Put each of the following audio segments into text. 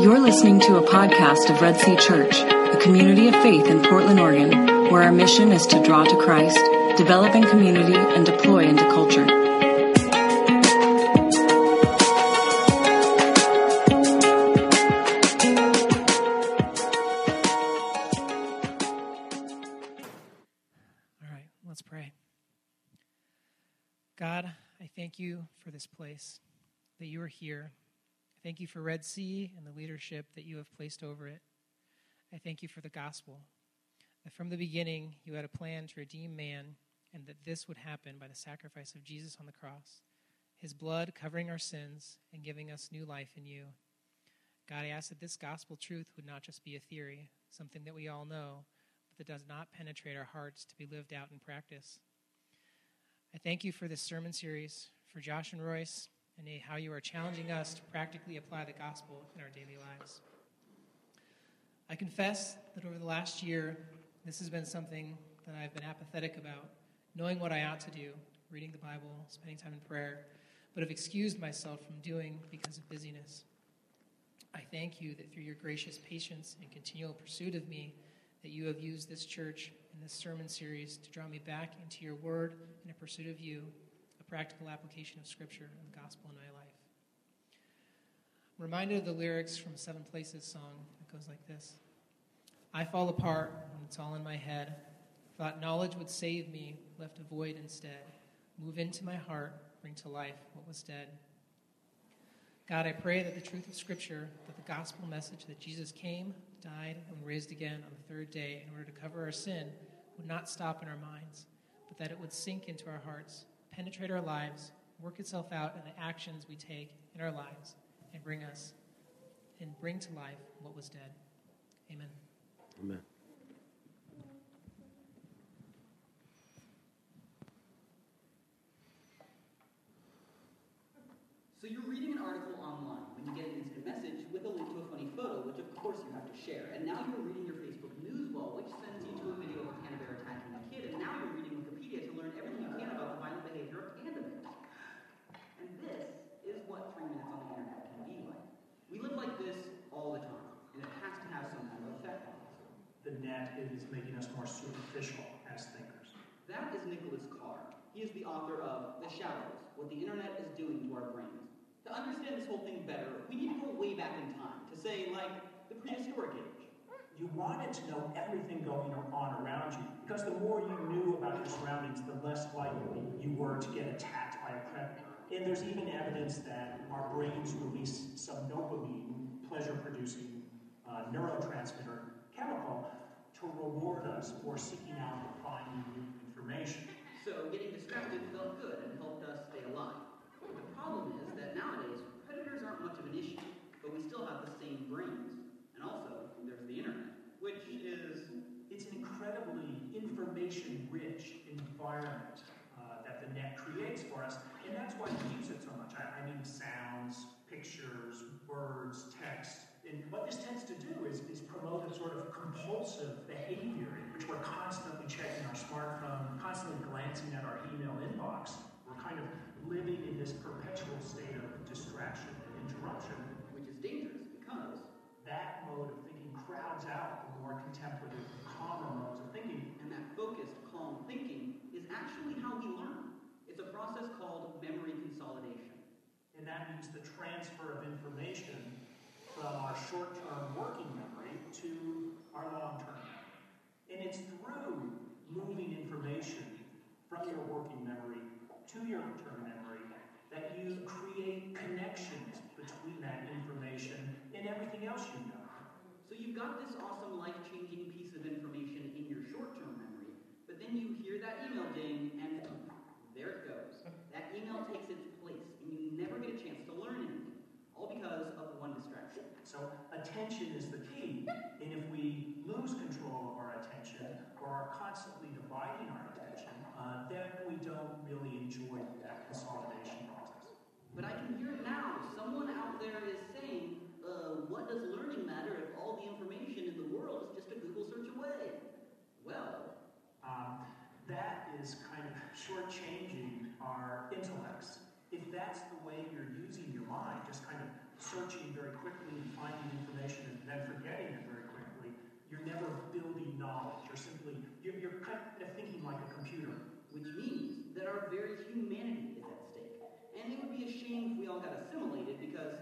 You're listening to a podcast of Red Sea Church, a community of faith in Portland, Oregon, where our mission is to draw to Christ, develop in community, and deploy into culture. All right, let's pray. God, I thank you for this place, that you are here. I thank you for Red Sea and the leadership that you have placed over it. I thank you for the gospel, that from the beginning you had a plan to redeem man, and that this would happen by the sacrifice of Jesus on the cross, his blood covering our sins and giving us new life in you. God, I ask that this gospel truth would not just be a theory, something that we all know, but that does not penetrate our hearts to be lived out in practice. I thank you for this sermon series, for Josh and Royce, and how you are challenging us to practically apply the gospel in our daily lives. I confess that over the last year, this has been something that I've been apathetic about, knowing what I ought to do, reading the Bible, spending time in prayer, but have excused myself from doing because of busyness. I thank you that through your gracious patience and continual pursuit of me, that you have used this church and this sermon series to draw me back into your word in a pursuit of you, practical application of Scripture and the gospel in my life. I'm reminded of the lyrics from Seven Places song that goes like this I fall apart when it's all in my head. Thought knowledge would save me, left a void instead. Move into my heart, bring to life what was dead. God, I pray that the truth of Scripture, that the gospel message that Jesus came, died, and raised again on the third day in order to cover our sin, would not stop in our minds, but that it would sink into our hearts, penetrate our lives, work itself out in the actions we take in our lives, and bring us and bring to life what was dead. Amen. Amen. So you're reading an article online when you get an instant message with a link to a funny photo, which of course you have to share. And now you're reading your Facebook news wall, which sends you to a video of a panda bear attacking a kid. And now you're reading Wikipedia to learn everything you can about the violent behavior of panda bears. And this is what three minutes on the internet can be like. We live like this all the time, and it has to have some kind of effect on us. the net is making us as thinkers. That is Nicholas Carr. He is the author of The Shallows, What the Internet is Doing to Our Brains. To understand this whole thing better, we need to go way back in time, to say, like, the prehistoric age. You wanted to know everything going on around you because the more you knew about your surroundings, the less likely you were to get attacked by a predator. And there's even evidence that our brains release some dopamine, pleasure producing uh, neurotransmitter chemical, to reward us for seeking out and finding new information. So getting distracted felt good and helped us stay alive. The problem is that nowadays, predators aren't much of an issue, but we still have the same brains. And also, there's the internet, which is It's an incredibly information rich environment uh, that the net creates for us, and that's why we use it so much. I, I mean, sounds, pictures, thinking is actually how we learn. It's a process called memory consolidation. And that means the transfer of information from our short term working memory to our long term memory. And it's through moving information from your working memory to your long term memory that you create connections between that information and everything else you know. So you've got this awesome life-changing piece of information in your short-term memory, but then you hear that email ding and there it goes. That email takes its place and you never get a chance to learn anything. All because of one distraction. So attention is the key. And if we lose control of our attention or are constantly dividing our attention, uh, then we don't really enjoy that consolidation process. But I can hear it now. Someone out there is saying, uh, what does learning matter if all the information in the world is just a Google search away? Well, Um, that is kind of shortchanging our intellects. If that's the way you're using your mind, just kind of searching very quickly and finding information and then forgetting it very quickly. You're never building knowledge. You're simply, you're, you're kind of thinking like a computer. Which means that our very humanity is at stake. And it would be a shame if we all got assimilated because,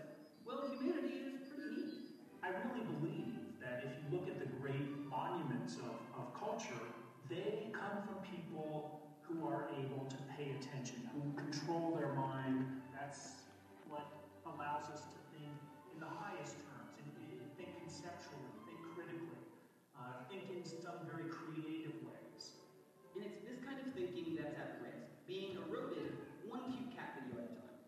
well, humanity is pretty neat. I really believe that if you look at the great monuments of, of culture, they come from people who are able to pay attention, who control their mind. That's what allows us to think in the highest terms, and think conceptually, think critically, uh, think in some very creative ways. And it's this kind of thinking that's at risk, being eroded one cute cat video at a time.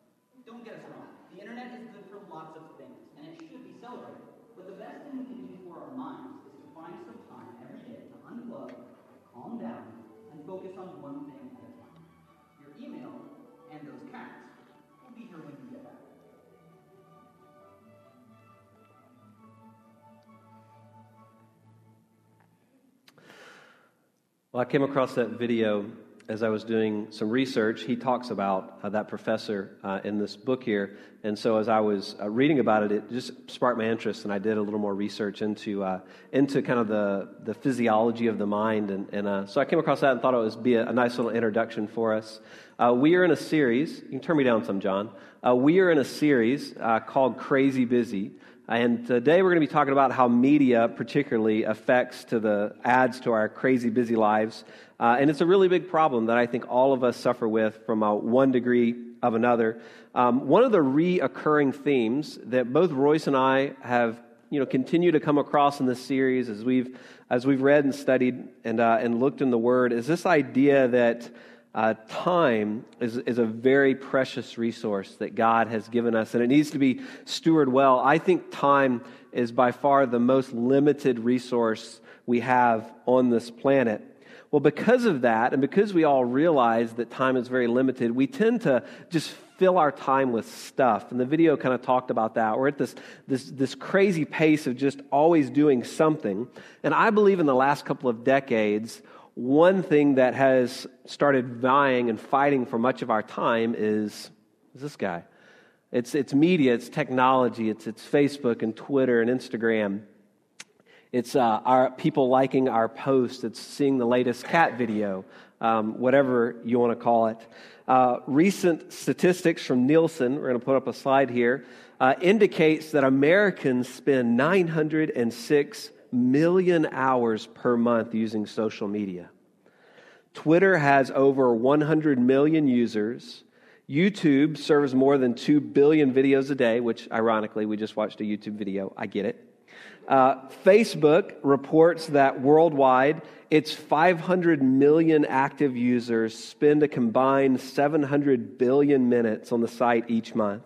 Don't get us wrong, the internet is good for lots of things, and it should be celebrated. But the best thing we can do for our minds is to find some Well, I came across that video as I was doing some research. He talks about uh, that professor uh, in this book here. And so as I was uh, reading about it, it just sparked my interest, and I did a little more research into, uh, into kind of the, the physiology of the mind. And, and uh, so I came across that and thought it would be a, a nice little introduction for us. Uh, we are in a series, you can turn me down some, John. we are in a series called Crazy Busy. And today we're going to be talking about how media particularly affects to the adds to our crazy busy lives. Uh, and it's a really big problem that I think all of us suffer with from a one degree of another. Um, one of the reoccurring themes that both Royce and I have you know, continue to come across in this series as we've, as we've read and studied and, uh, and looked in the Word is this idea that uh, time is, is a very precious resource that God has given us, and it needs to be stewarded well. I think time is by far the most limited resource we have on this planet. Well, because of that, and because we all realize that time is very limited, we tend to just fill our time with stuff. And the video kind of talked about that. We're at this, this, this crazy pace of just always doing something. And I believe in the last couple of decades, one thing that has started vying and fighting for much of our time is, is this guy. It's, it's media, it's technology, it's, it's Facebook and Twitter and Instagram. It's uh, our people liking our posts. It's seeing the latest cat video, um, whatever you want to call it. Uh, recent statistics from Nielsen, we're going to put up a slide here, uh, indicates that Americans spend 906 million hours per month using social media. Twitter has over 100 million users. YouTube serves more than 2 billion videos a day, which ironically, we just watched a YouTube video. I get it. Uh, Facebook reports that worldwide, its 500 million active users spend a combined 700 billion minutes on the site each month.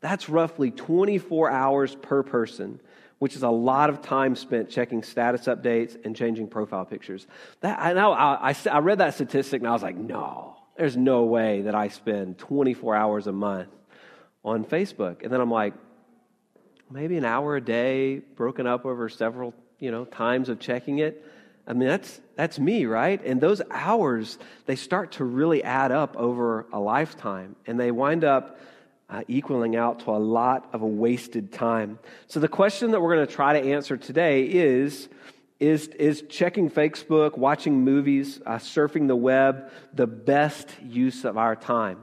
That's roughly 24 hours per person which is a lot of time spent checking status updates and changing profile pictures. That, I, know, I, I, I read that statistic and I was like, no, there's no way that I spend 24 hours a month on Facebook. And then I'm like, maybe an hour a day broken up over several you know times of checking it i mean that's that's me right and those hours they start to really add up over a lifetime and they wind up uh, equaling out to a lot of a wasted time. So, the question that we're going to try to answer today is is, is checking Facebook, watching movies, uh, surfing the web the best use of our time?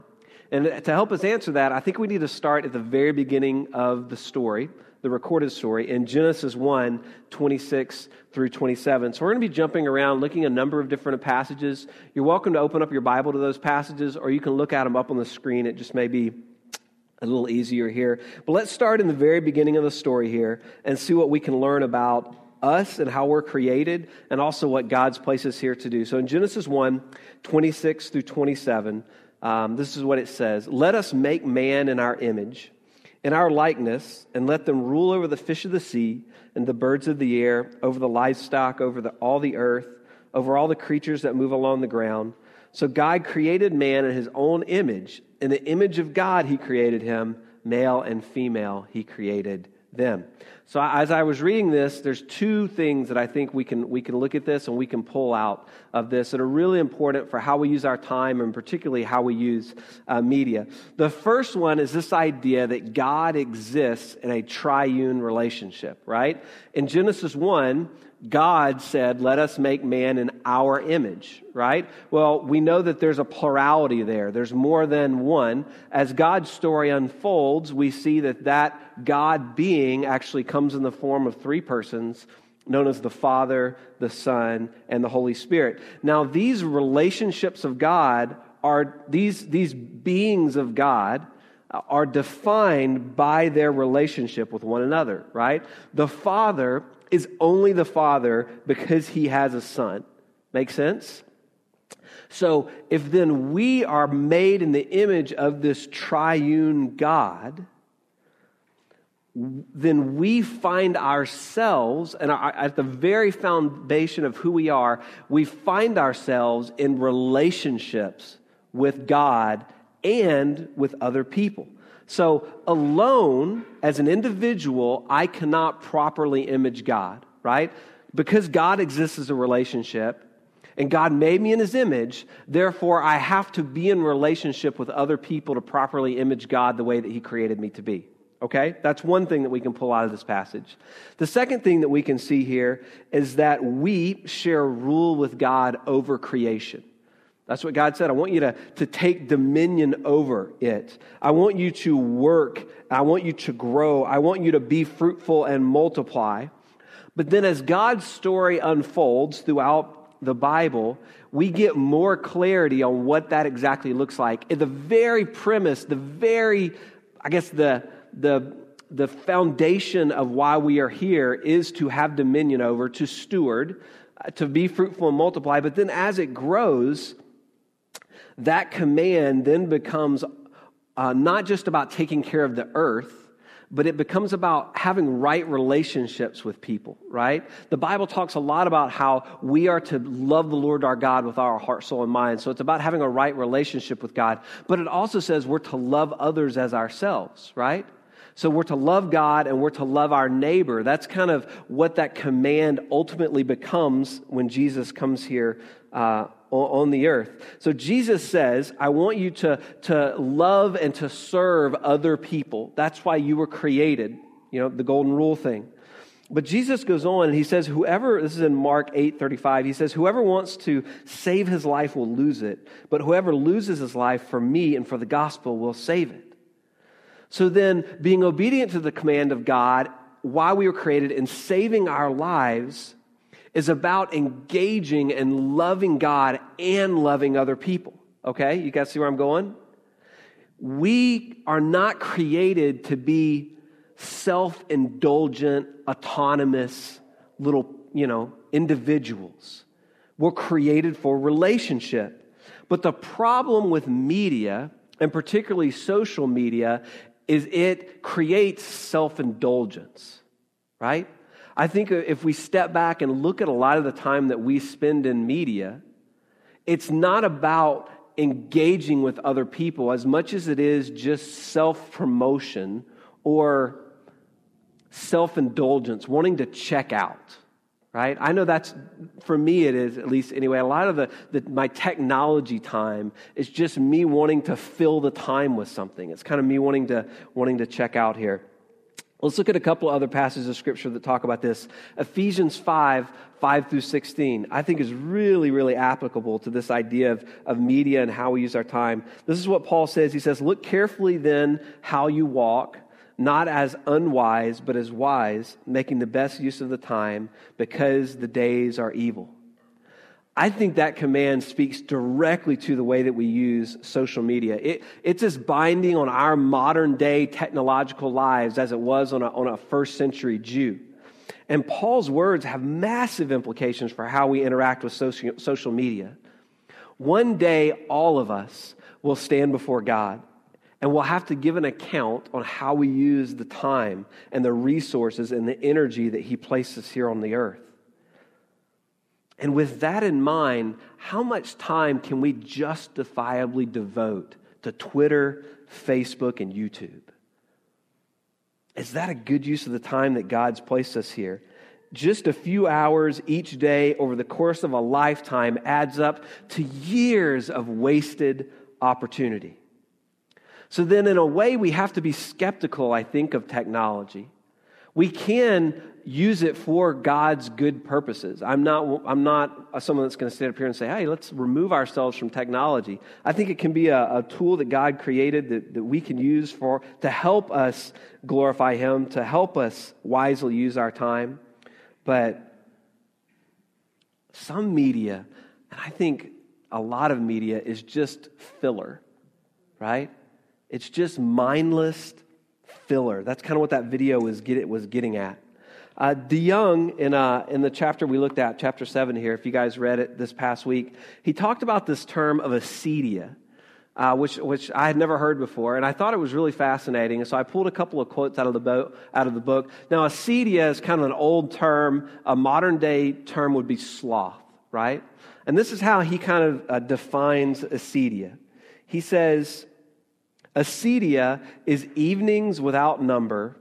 And to help us answer that, I think we need to start at the very beginning of the story, the recorded story, in Genesis 1 26 through 27. So we're going to be jumping around, looking at a number of different passages. You're welcome to open up your Bible to those passages, or you can look at them up on the screen. It just may be a little easier here. But let's start in the very beginning of the story here and see what we can learn about us and how we're created and also what God's placed us here to do. So in Genesis 1 26 through 27, um, this is what it says Let us make man in our image, in our likeness, and let them rule over the fish of the sea and the birds of the air, over the livestock, over the, all the earth, over all the creatures that move along the ground. So God created man in his own image. In the image of God, he created him. Male and female, he created them. So as I was reading this, there's two things that I think we can we can look at this and we can pull out of this that are really important for how we use our time and particularly how we use uh, media. The first one is this idea that God exists in a triune relationship, right? In Genesis 1, God said, Let us make man in our image, right? Well, we know that there's a plurality there. There's more than one. As God's story unfolds, we see that that God being actually comes in the form of three persons known as the Father, the Son, and the Holy Spirit. Now, these relationships of God are, these, these beings of God, are defined by their relationship with one another, right? The Father is only the Father because he has a Son. Make sense? So, if then we are made in the image of this triune God, then we find ourselves, and at the very foundation of who we are, we find ourselves in relationships with God and with other people. So, alone, as an individual, I cannot properly image God, right? Because God exists as a relationship, and God made me in his image, therefore, I have to be in relationship with other people to properly image God the way that he created me to be. Okay? That's one thing that we can pull out of this passage. The second thing that we can see here is that we share rule with God over creation. That's what God said. I want you to, to take dominion over it. I want you to work. I want you to grow. I want you to be fruitful and multiply. But then, as God's story unfolds throughout the Bible, we get more clarity on what that exactly looks like. the very premise, the very, I guess, the, the, the foundation of why we are here is to have dominion over, to steward, uh, to be fruitful and multiply. But then, as it grows, that command then becomes uh, not just about taking care of the earth, but it becomes about having right relationships with people, right? The Bible talks a lot about how we are to love the Lord our God with our heart, soul, and mind. So it's about having a right relationship with God. But it also says we're to love others as ourselves, right? So we're to love God and we're to love our neighbor. That's kind of what that command ultimately becomes when Jesus comes here uh, on the earth. So Jesus says, I want you to, to love and to serve other people. That's why you were created, you know, the golden rule thing. But Jesus goes on and he says, Whoever, this is in Mark 8 35, he says, Whoever wants to save his life will lose it, but whoever loses his life for me and for the gospel will save it. So then, being obedient to the command of God, why we were created, and saving our lives is about engaging and loving God and loving other people. Okay? You guys see where I'm going? We are not created to be self indulgent, autonomous little, you know, individuals. We're created for relationship. But the problem with media, and particularly social media, is it creates self indulgence, right? I think if we step back and look at a lot of the time that we spend in media, it's not about engaging with other people as much as it is just self promotion or self indulgence, wanting to check out. Right? I know that's, for me, it is, at least anyway. A lot of the, the, my technology time is just me wanting to fill the time with something. It's kind of me wanting to, wanting to check out here. Let's look at a couple other passages of scripture that talk about this. Ephesians 5, 5 through 16, I think is really, really applicable to this idea of, of media and how we use our time. This is what Paul says. He says, Look carefully then how you walk, not as unwise, but as wise, making the best use of the time, because the days are evil. I think that command speaks directly to the way that we use social media. It, it's as binding on our modern day technological lives as it was on a, on a first century Jew. And Paul's words have massive implications for how we interact with social, social media. One day, all of us will stand before God and we'll have to give an account on how we use the time and the resources and the energy that He places here on the earth. And with that in mind, how much time can we justifiably devote to Twitter, Facebook, and YouTube? Is that a good use of the time that God's placed us here? Just a few hours each day over the course of a lifetime adds up to years of wasted opportunity. So, then, in a way, we have to be skeptical, I think, of technology. We can use it for God's good purposes. I'm not, I'm not someone that's going to stand up here and say, hey, let's remove ourselves from technology. I think it can be a, a tool that God created that, that we can use for, to help us glorify Him, to help us wisely use our time. But some media, and I think a lot of media, is just filler, right? It's just mindless filler. That's kind of what that video was, get, was getting at. Uh, DeYoung, in, uh, in the chapter we looked at, chapter 7 here, if you guys read it this past week, he talked about this term of acedia, uh, which, which I had never heard before, and I thought it was really fascinating. So I pulled a couple of quotes out of the, bo- out of the book. Now, acedia is kind of an old term. A modern day term would be sloth, right? And this is how he kind of uh, defines acedia. He says, Acedia is evenings without number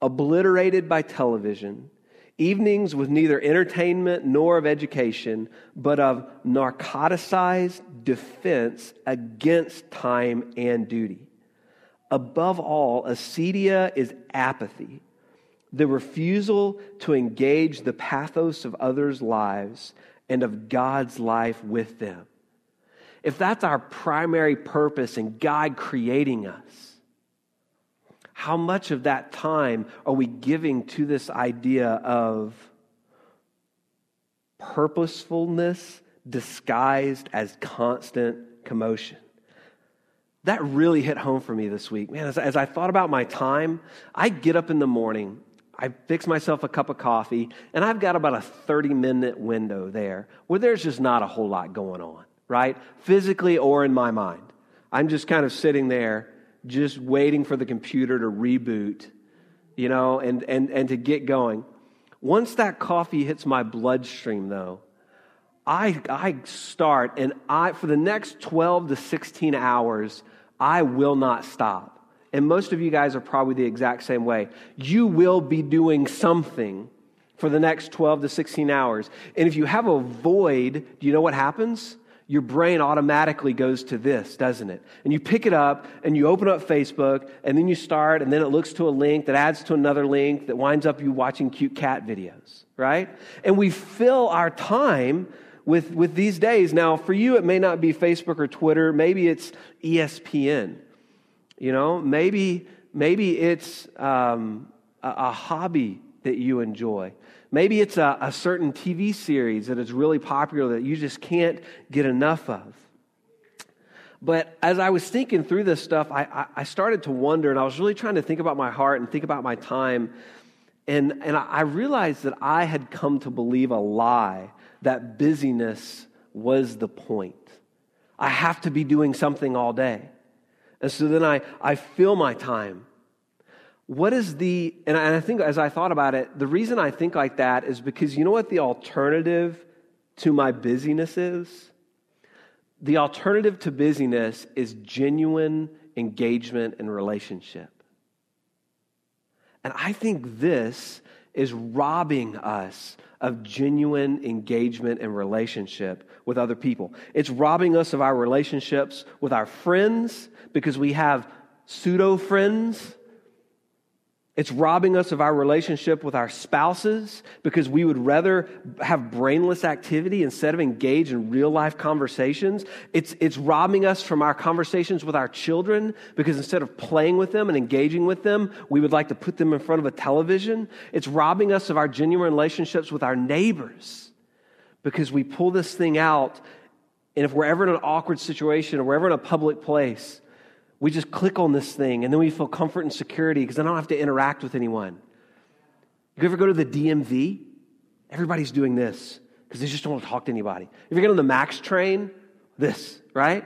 obliterated by television, evenings with neither entertainment nor of education, but of narcoticized defense against time and duty. Above all, acedia is apathy, the refusal to engage the pathos of others' lives and of God's life with them. If that's our primary purpose in God creating us, how much of that time are we giving to this idea of purposefulness disguised as constant commotion? That really hit home for me this week. Man, as, as I thought about my time, I get up in the morning, I fix myself a cup of coffee, and I've got about a 30 minute window there where there's just not a whole lot going on, right? Physically or in my mind. I'm just kind of sitting there just waiting for the computer to reboot, you know, and, and, and to get going. Once that coffee hits my bloodstream, though, I, I start, and I, for the next 12 to 16 hours, I will not stop. And most of you guys are probably the exact same way. You will be doing something for the next 12 to 16 hours. And if you have a void, do you know what happens? Your brain automatically goes to this, doesn't it? And you pick it up and you open up Facebook and then you start and then it looks to a link that adds to another link that winds up you watching cute cat videos, right? And we fill our time with, with these days. Now, for you, it may not be Facebook or Twitter. Maybe it's ESPN. You know, maybe, maybe it's um, a, a hobby that you enjoy. Maybe it's a, a certain TV series that is really popular that you just can't get enough of. But as I was thinking through this stuff, I, I, started to wonder, and I was really trying to think about my heart and think about my time. And, and I realized that I had come to believe a lie that busyness was the point. I have to be doing something all day. And so then I, I fill my time what is the, and I think as I thought about it, the reason I think like that is because you know what the alternative to my busyness is? The alternative to busyness is genuine engagement and relationship. And I think this is robbing us of genuine engagement and relationship with other people. It's robbing us of our relationships with our friends because we have pseudo friends it's robbing us of our relationship with our spouses because we would rather have brainless activity instead of engage in real life conversations. It's, it's robbing us from our conversations with our children because instead of playing with them and engaging with them, we would like to put them in front of a television. It's robbing us of our genuine relationships with our neighbors because we pull this thing out. And if we're ever in an awkward situation or we're ever in a public place, we just click on this thing and then we feel comfort and security because I don't have to interact with anyone. You ever go to the DMV? Everybody's doing this because they just don't want to talk to anybody. If you get on the MAX train, this, right?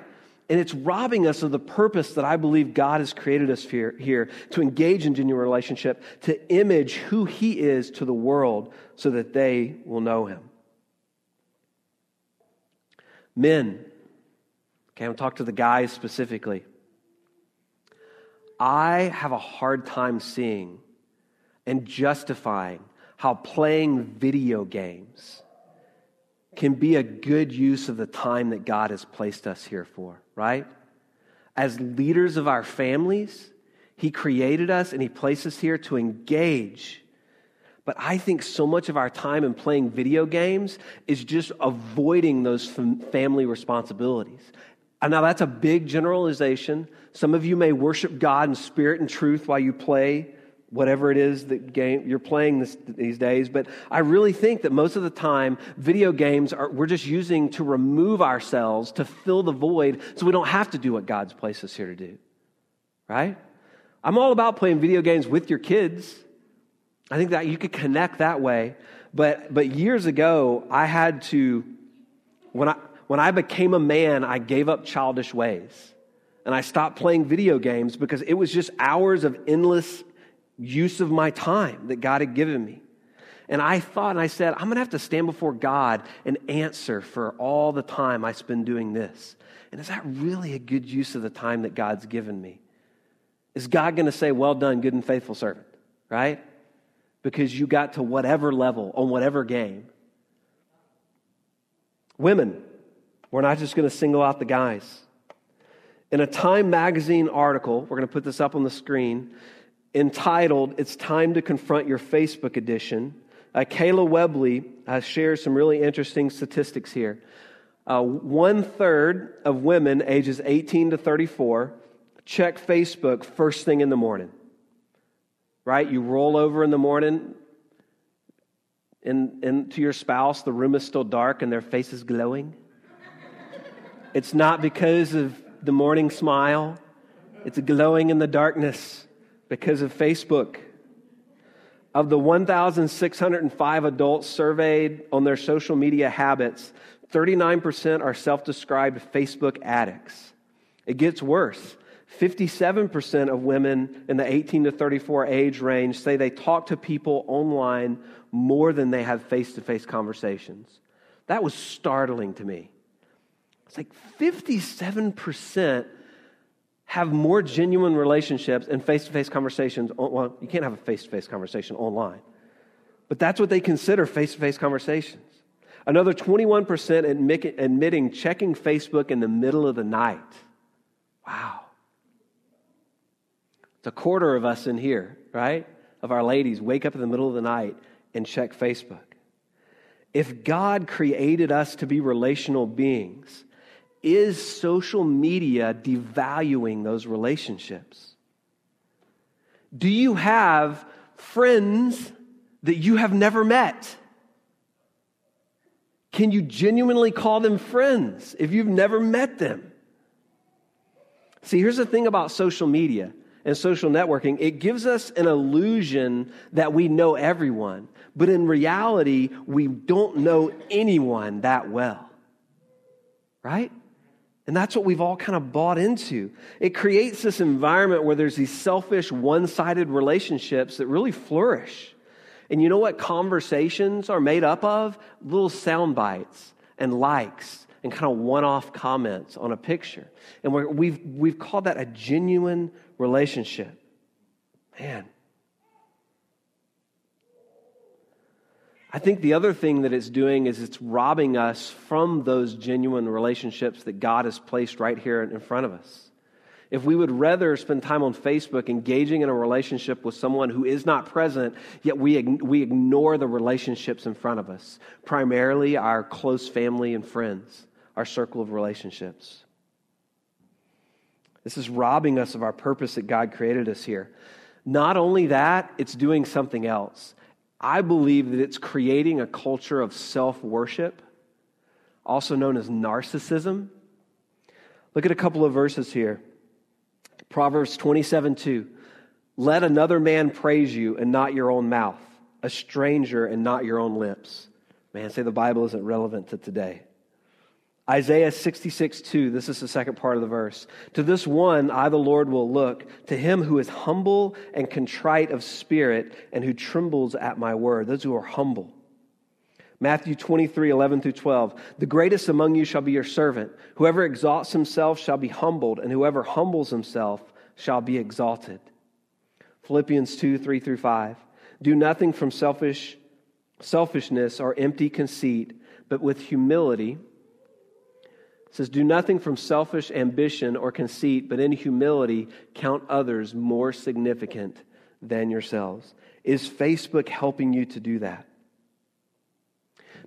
And it's robbing us of the purpose that I believe God has created us here, here to engage in genuine relationship, to image who He is to the world so that they will know Him. Men, okay, I'm talk to the guys specifically. I have a hard time seeing and justifying how playing video games can be a good use of the time that God has placed us here for, right? As leaders of our families, He created us and He placed us here to engage. But I think so much of our time in playing video games is just avoiding those family responsibilities. And now, that's a big generalization. Some of you may worship God in spirit and truth while you play whatever it is that game you're playing this, these days. But I really think that most of the time, video games are we're just using to remove ourselves to fill the void, so we don't have to do what God's placed us here to do. Right? I'm all about playing video games with your kids. I think that you could connect that way. But but years ago, I had to when I when I became a man, I gave up childish ways. And I stopped playing video games because it was just hours of endless use of my time that God had given me. And I thought, and I said, I'm going to have to stand before God and answer for all the time I spend doing this. And is that really a good use of the time that God's given me? Is God going to say, Well done, good and faithful servant, right? Because you got to whatever level on whatever game. Women, we're not just going to single out the guys. In a Time magazine article, we're going to put this up on the screen, entitled It's Time to Confront Your Facebook Addiction. Uh, Kayla Webley uh, shares some really interesting statistics here. Uh, one third of women ages 18 to 34 check Facebook first thing in the morning. Right? You roll over in the morning and, and to your spouse, the room is still dark and their face is glowing. It's not because of the morning smile, it's glowing in the darkness because of Facebook. Of the 1,605 adults surveyed on their social media habits, 39% are self described Facebook addicts. It gets worse. 57% of women in the 18 to 34 age range say they talk to people online more than they have face to face conversations. That was startling to me. It's like 57% have more genuine relationships and face to face conversations. Well, you can't have a face to face conversation online, but that's what they consider face to face conversations. Another 21% admit, admitting checking Facebook in the middle of the night. Wow. It's a quarter of us in here, right? Of our ladies wake up in the middle of the night and check Facebook. If God created us to be relational beings, is social media devaluing those relationships? Do you have friends that you have never met? Can you genuinely call them friends if you've never met them? See, here's the thing about social media and social networking it gives us an illusion that we know everyone, but in reality, we don't know anyone that well. Right? And that's what we've all kind of bought into. It creates this environment where there's these selfish, one sided relationships that really flourish. And you know what conversations are made up of? Little sound bites and likes and kind of one off comments on a picture. And we have we've, we've called that a genuine relationship. Man, I think the other thing that it's doing is it's robbing us from those genuine relationships that God has placed right here in front of us. If we would rather spend time on Facebook engaging in a relationship with someone who is not present, yet we, we ignore the relationships in front of us, primarily our close family and friends, our circle of relationships. This is robbing us of our purpose that God created us here. Not only that, it's doing something else. I believe that it's creating a culture of self worship, also known as narcissism. Look at a couple of verses here Proverbs 27 2. Let another man praise you and not your own mouth, a stranger and not your own lips. Man, say the Bible isn't relevant to today. Isaiah 66, 2, this is the second part of the verse. To this one I, the Lord, will look, to him who is humble and contrite of spirit and who trembles at my word, those who are humble. Matthew 23, 11 through 12. The greatest among you shall be your servant. Whoever exalts himself shall be humbled, and whoever humbles himself shall be exalted. Philippians 2, 3 through 5. Do nothing from selfish selfishness or empty conceit, but with humility. It says, Do nothing from selfish ambition or conceit, but in humility count others more significant than yourselves. Is Facebook helping you to do that?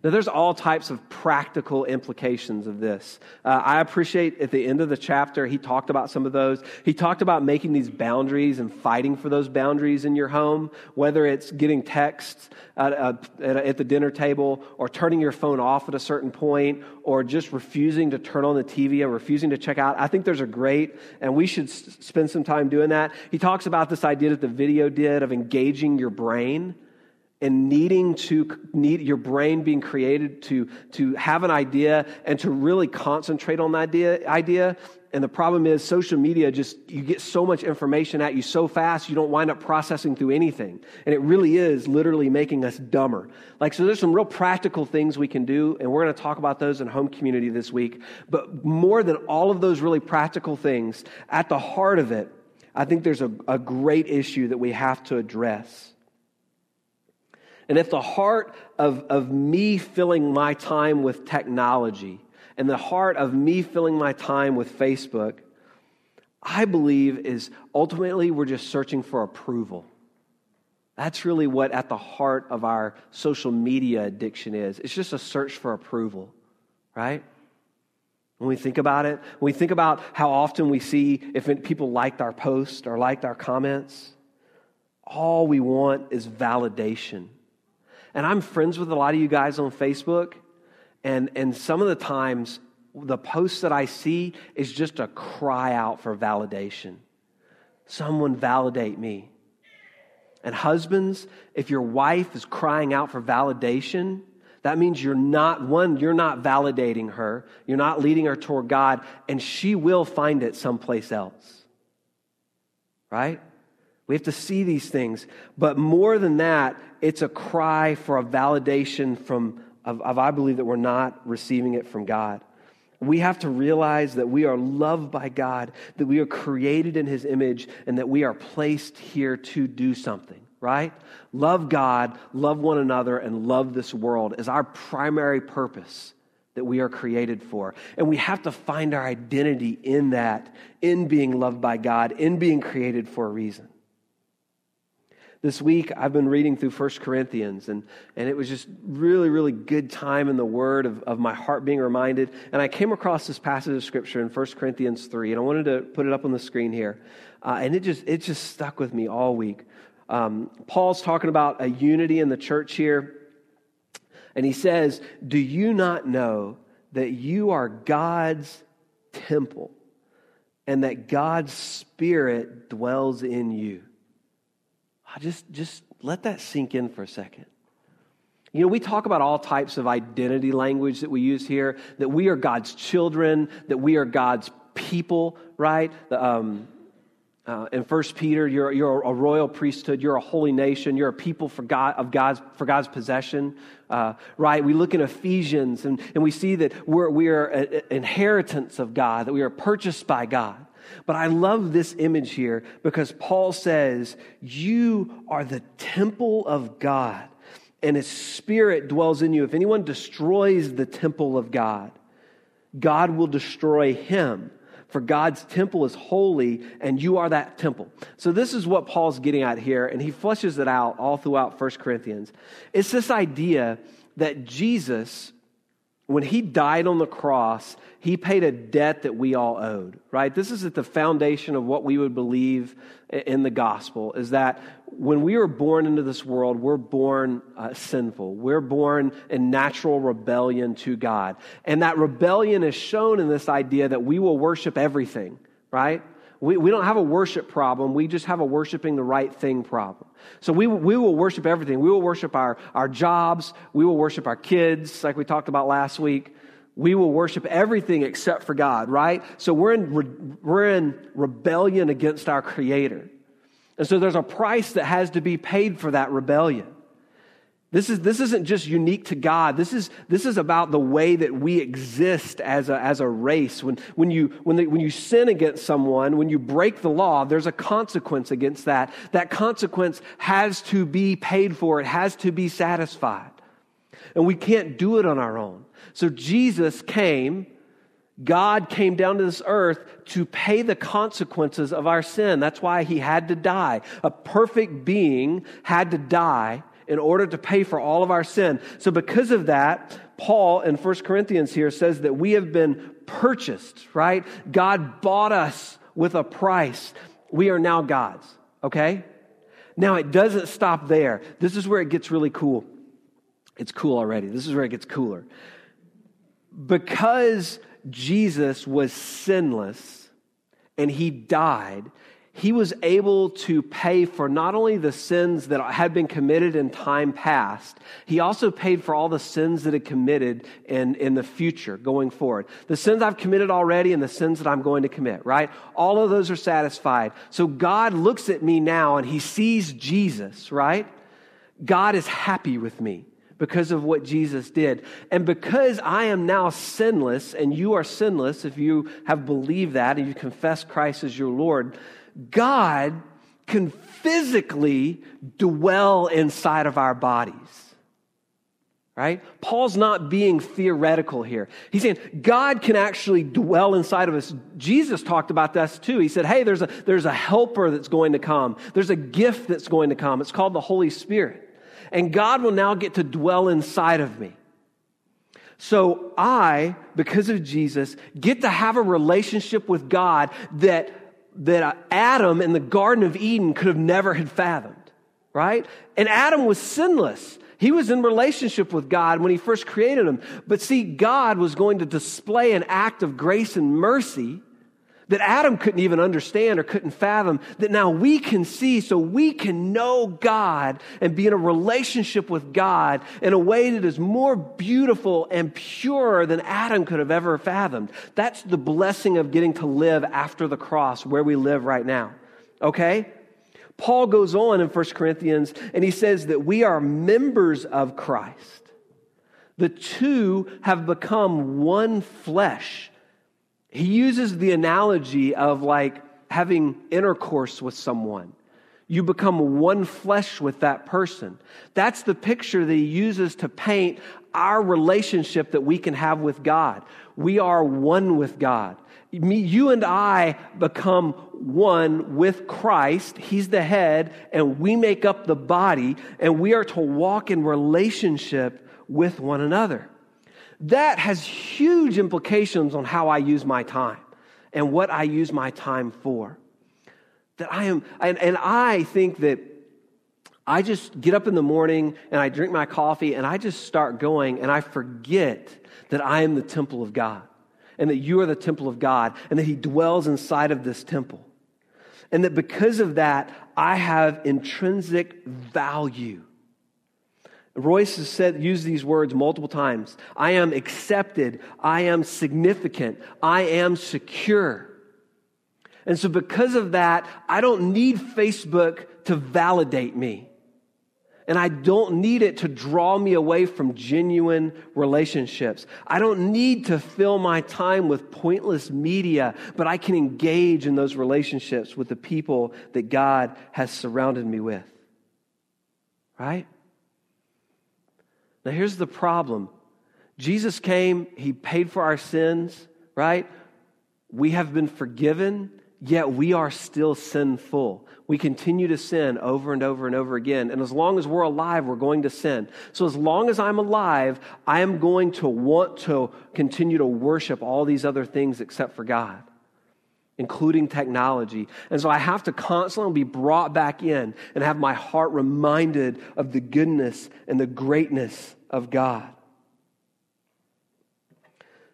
Now, there's all types of practical implications of this. Uh, I appreciate at the end of the chapter, he talked about some of those. He talked about making these boundaries and fighting for those boundaries in your home, whether it's getting texts at, uh, at the dinner table or turning your phone off at a certain point or just refusing to turn on the TV or refusing to check out. I think there's a great, and we should s- spend some time doing that. He talks about this idea that the video did of engaging your brain and needing to need your brain being created to to have an idea and to really concentrate on that idea idea. And the problem is social media just you get so much information at you so fast you don't wind up processing through anything. And it really is literally making us dumber. Like so there's some real practical things we can do and we're going to talk about those in home community this week. But more than all of those really practical things at the heart of it i think there's a, a great issue that we have to address and if the heart of, of me filling my time with technology and the heart of me filling my time with Facebook, I believe is ultimately we're just searching for approval. That's really what at the heart of our social media addiction is. It's just a search for approval, right? When we think about it, when we think about how often we see if people liked our post or liked our comments, all we want is validation. And I'm friends with a lot of you guys on Facebook. And, and some of the times, the posts that I see is just a cry out for validation. Someone validate me. And husbands, if your wife is crying out for validation, that means you're not, one, you're not validating her, you're not leading her toward God, and she will find it someplace else. Right? We have to see these things. But more than that, it's a cry for a validation from, of, of, I believe that we're not receiving it from God. We have to realize that we are loved by God, that we are created in His image, and that we are placed here to do something, right? Love God, love one another, and love this world is our primary purpose that we are created for. And we have to find our identity in that, in being loved by God, in being created for a reason. This week, I've been reading through 1 Corinthians, and, and it was just really, really good time in the Word of, of my heart being reminded. And I came across this passage of Scripture in 1 Corinthians 3, and I wanted to put it up on the screen here. Uh, and it just, it just stuck with me all week. Um, Paul's talking about a unity in the church here, and he says, Do you not know that you are God's temple, and that God's Spirit dwells in you? Just, just let that sink in for a second. You know, we talk about all types of identity language that we use here, that we are God's children, that we are God's people, right? Um, uh, in First Peter, you're, you're a royal priesthood, you're a holy nation, you're a people for, God, of God's, for God's possession, uh, right? We look in Ephesians and, and we see that we're, we are an inheritance of God, that we are purchased by God. But I love this image here because Paul says, You are the temple of God, and his spirit dwells in you. If anyone destroys the temple of God, God will destroy him. For God's temple is holy, and you are that temple. So, this is what Paul's getting at here, and he fleshes it out all throughout 1 Corinthians. It's this idea that Jesus when he died on the cross, he paid a debt that we all owed, right? This is at the foundation of what we would believe in the gospel is that when we are born into this world, we're born uh, sinful. We're born in natural rebellion to God. And that rebellion is shown in this idea that we will worship everything, right? We, we don't have a worship problem. We just have a worshiping the right thing problem. So we, we will worship everything. We will worship our, our jobs. We will worship our kids, like we talked about last week. We will worship everything except for God, right? So we're in, we're in rebellion against our Creator. And so there's a price that has to be paid for that rebellion. This, is, this isn't just unique to God. This is, this is about the way that we exist as a, as a race. When, when, you, when, the, when you sin against someone, when you break the law, there's a consequence against that. That consequence has to be paid for, it has to be satisfied. And we can't do it on our own. So Jesus came, God came down to this earth to pay the consequences of our sin. That's why he had to die. A perfect being had to die in order to pay for all of our sin. So, because of that, Paul in 1 Corinthians here says that we have been purchased, right? God bought us with a price. We are now God's, okay? Now, it doesn't stop there. This is where it gets really cool. It's cool already. This is where it gets cooler. Because Jesus was sinless and he died, he was able to pay for not only the sins that had been committed in time past, he also paid for all the sins that had committed in, in the future going forward. The sins I've committed already and the sins that I'm going to commit, right? All of those are satisfied. So God looks at me now and he sees Jesus, right? God is happy with me because of what Jesus did. And because I am now sinless and you are sinless, if you have believed that and you confess Christ as your Lord, God can physically dwell inside of our bodies. Right? Paul's not being theoretical here. He's saying God can actually dwell inside of us. Jesus talked about this too. He said, Hey, there's a, there's a helper that's going to come. There's a gift that's going to come. It's called the Holy Spirit. And God will now get to dwell inside of me. So I, because of Jesus, get to have a relationship with God that that uh, Adam in the Garden of Eden could have never had fathomed, right? And Adam was sinless. He was in relationship with God when he first created him. But see, God was going to display an act of grace and mercy that Adam couldn't even understand or couldn't fathom, that now we can see so we can know God and be in a relationship with God in a way that is more beautiful and pure than Adam could have ever fathomed. That's the blessing of getting to live after the cross where we live right now. Okay? Paul goes on in 1 Corinthians and he says that we are members of Christ. The two have become one flesh he uses the analogy of like having intercourse with someone. You become one flesh with that person. That's the picture that he uses to paint our relationship that we can have with God. We are one with God. Me, you and I become one with Christ. He's the head, and we make up the body, and we are to walk in relationship with one another. That has huge implications on how I use my time and what I use my time for. That I am, and, and I think that I just get up in the morning and I drink my coffee and I just start going and I forget that I am the temple of God and that you are the temple of God and that He dwells inside of this temple. And that because of that, I have intrinsic value. Royce has said, used these words multiple times. I am accepted. I am significant. I am secure. And so, because of that, I don't need Facebook to validate me. And I don't need it to draw me away from genuine relationships. I don't need to fill my time with pointless media, but I can engage in those relationships with the people that God has surrounded me with. Right? Now, here's the problem Jesus came, He paid for our sins, right? We have been forgiven, yet we are still sinful. We continue to sin over and over and over again. And as long as we're alive, we're going to sin. So, as long as I'm alive, I am going to want to continue to worship all these other things except for God including technology. And so I have to constantly be brought back in and have my heart reminded of the goodness and the greatness of God.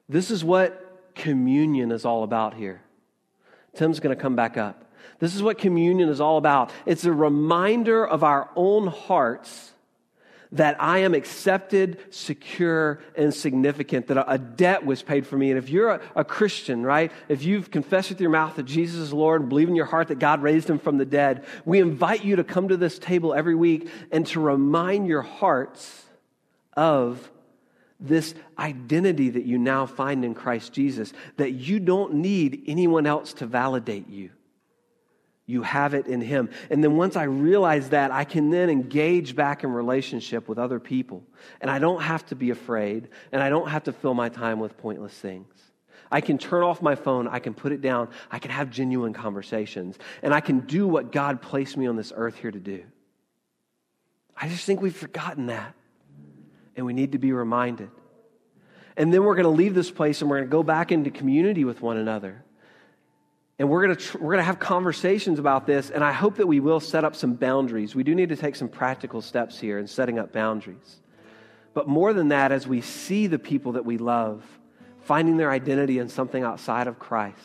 This is what communion is all about here. Tim's going to come back up. This is what communion is all about. It's a reminder of our own hearts that I am accepted, secure, and significant, that a debt was paid for me. And if you're a, a, Christian, right, if you've confessed with your mouth that Jesus is Lord and believe in your heart that God raised him from the dead, we invite you to come to this table every week and to remind your hearts of this identity that you now find in Christ Jesus, that you don't need anyone else to validate you. You have it in Him. And then once I realize that, I can then engage back in relationship with other people. And I don't have to be afraid, and I don't have to fill my time with pointless things. I can turn off my phone, I can put it down, I can have genuine conversations, and I can do what God placed me on this earth here to do. I just think we've forgotten that, and we need to be reminded. And then we're going to leave this place and we're going to go back into community with one another. And we're going to, we're going to have conversations about this, and I hope that we will set up some boundaries. We do need to take some practical steps here in setting up boundaries. But more than that, as we see the people that we love finding their identity in something outside of Christ,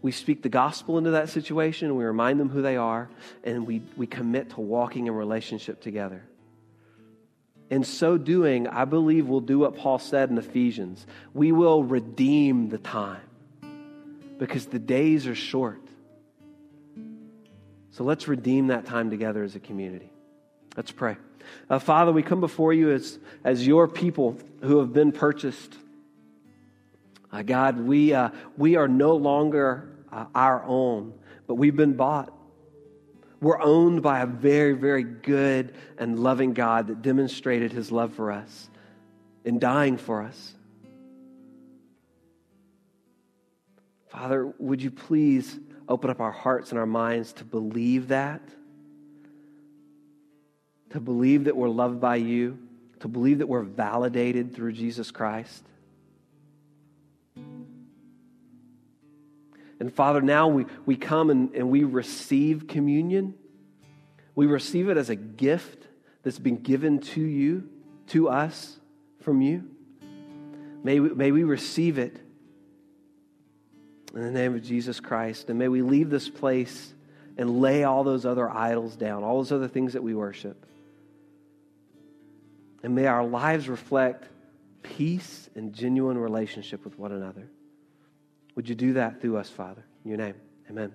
we speak the gospel into that situation, we remind them who they are, and we, we commit to walking in relationship together. In so doing, I believe we'll do what Paul said in Ephesians. We will redeem the time because the days are short. So let's redeem that time together as a community. Let's pray. Uh, Father, we come before you as, as your people who have been purchased. Uh, God, we, uh, we are no longer uh, our own, but we've been bought. We're owned by a very, very good and loving God that demonstrated his love for us in dying for us. Father, would you please open up our hearts and our minds to believe that? To believe that we're loved by you, to believe that we're validated through Jesus Christ. And Father, now we, we come and, and we receive communion. We receive it as a gift that's been given to you, to us, from you. May we, may we receive it in the name of Jesus Christ. And may we leave this place and lay all those other idols down, all those other things that we worship. And may our lives reflect peace and genuine relationship with one another. Would you do that through us, Father? In your name, amen.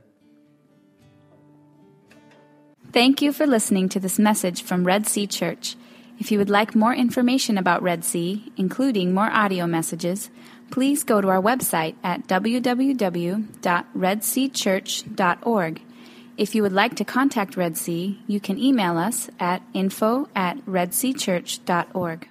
Thank you for listening to this message from Red Sea Church. If you would like more information about Red Sea, including more audio messages, please go to our website at www.redseachurch.org. If you would like to contact Red Sea, you can email us at info at redseachurch.org.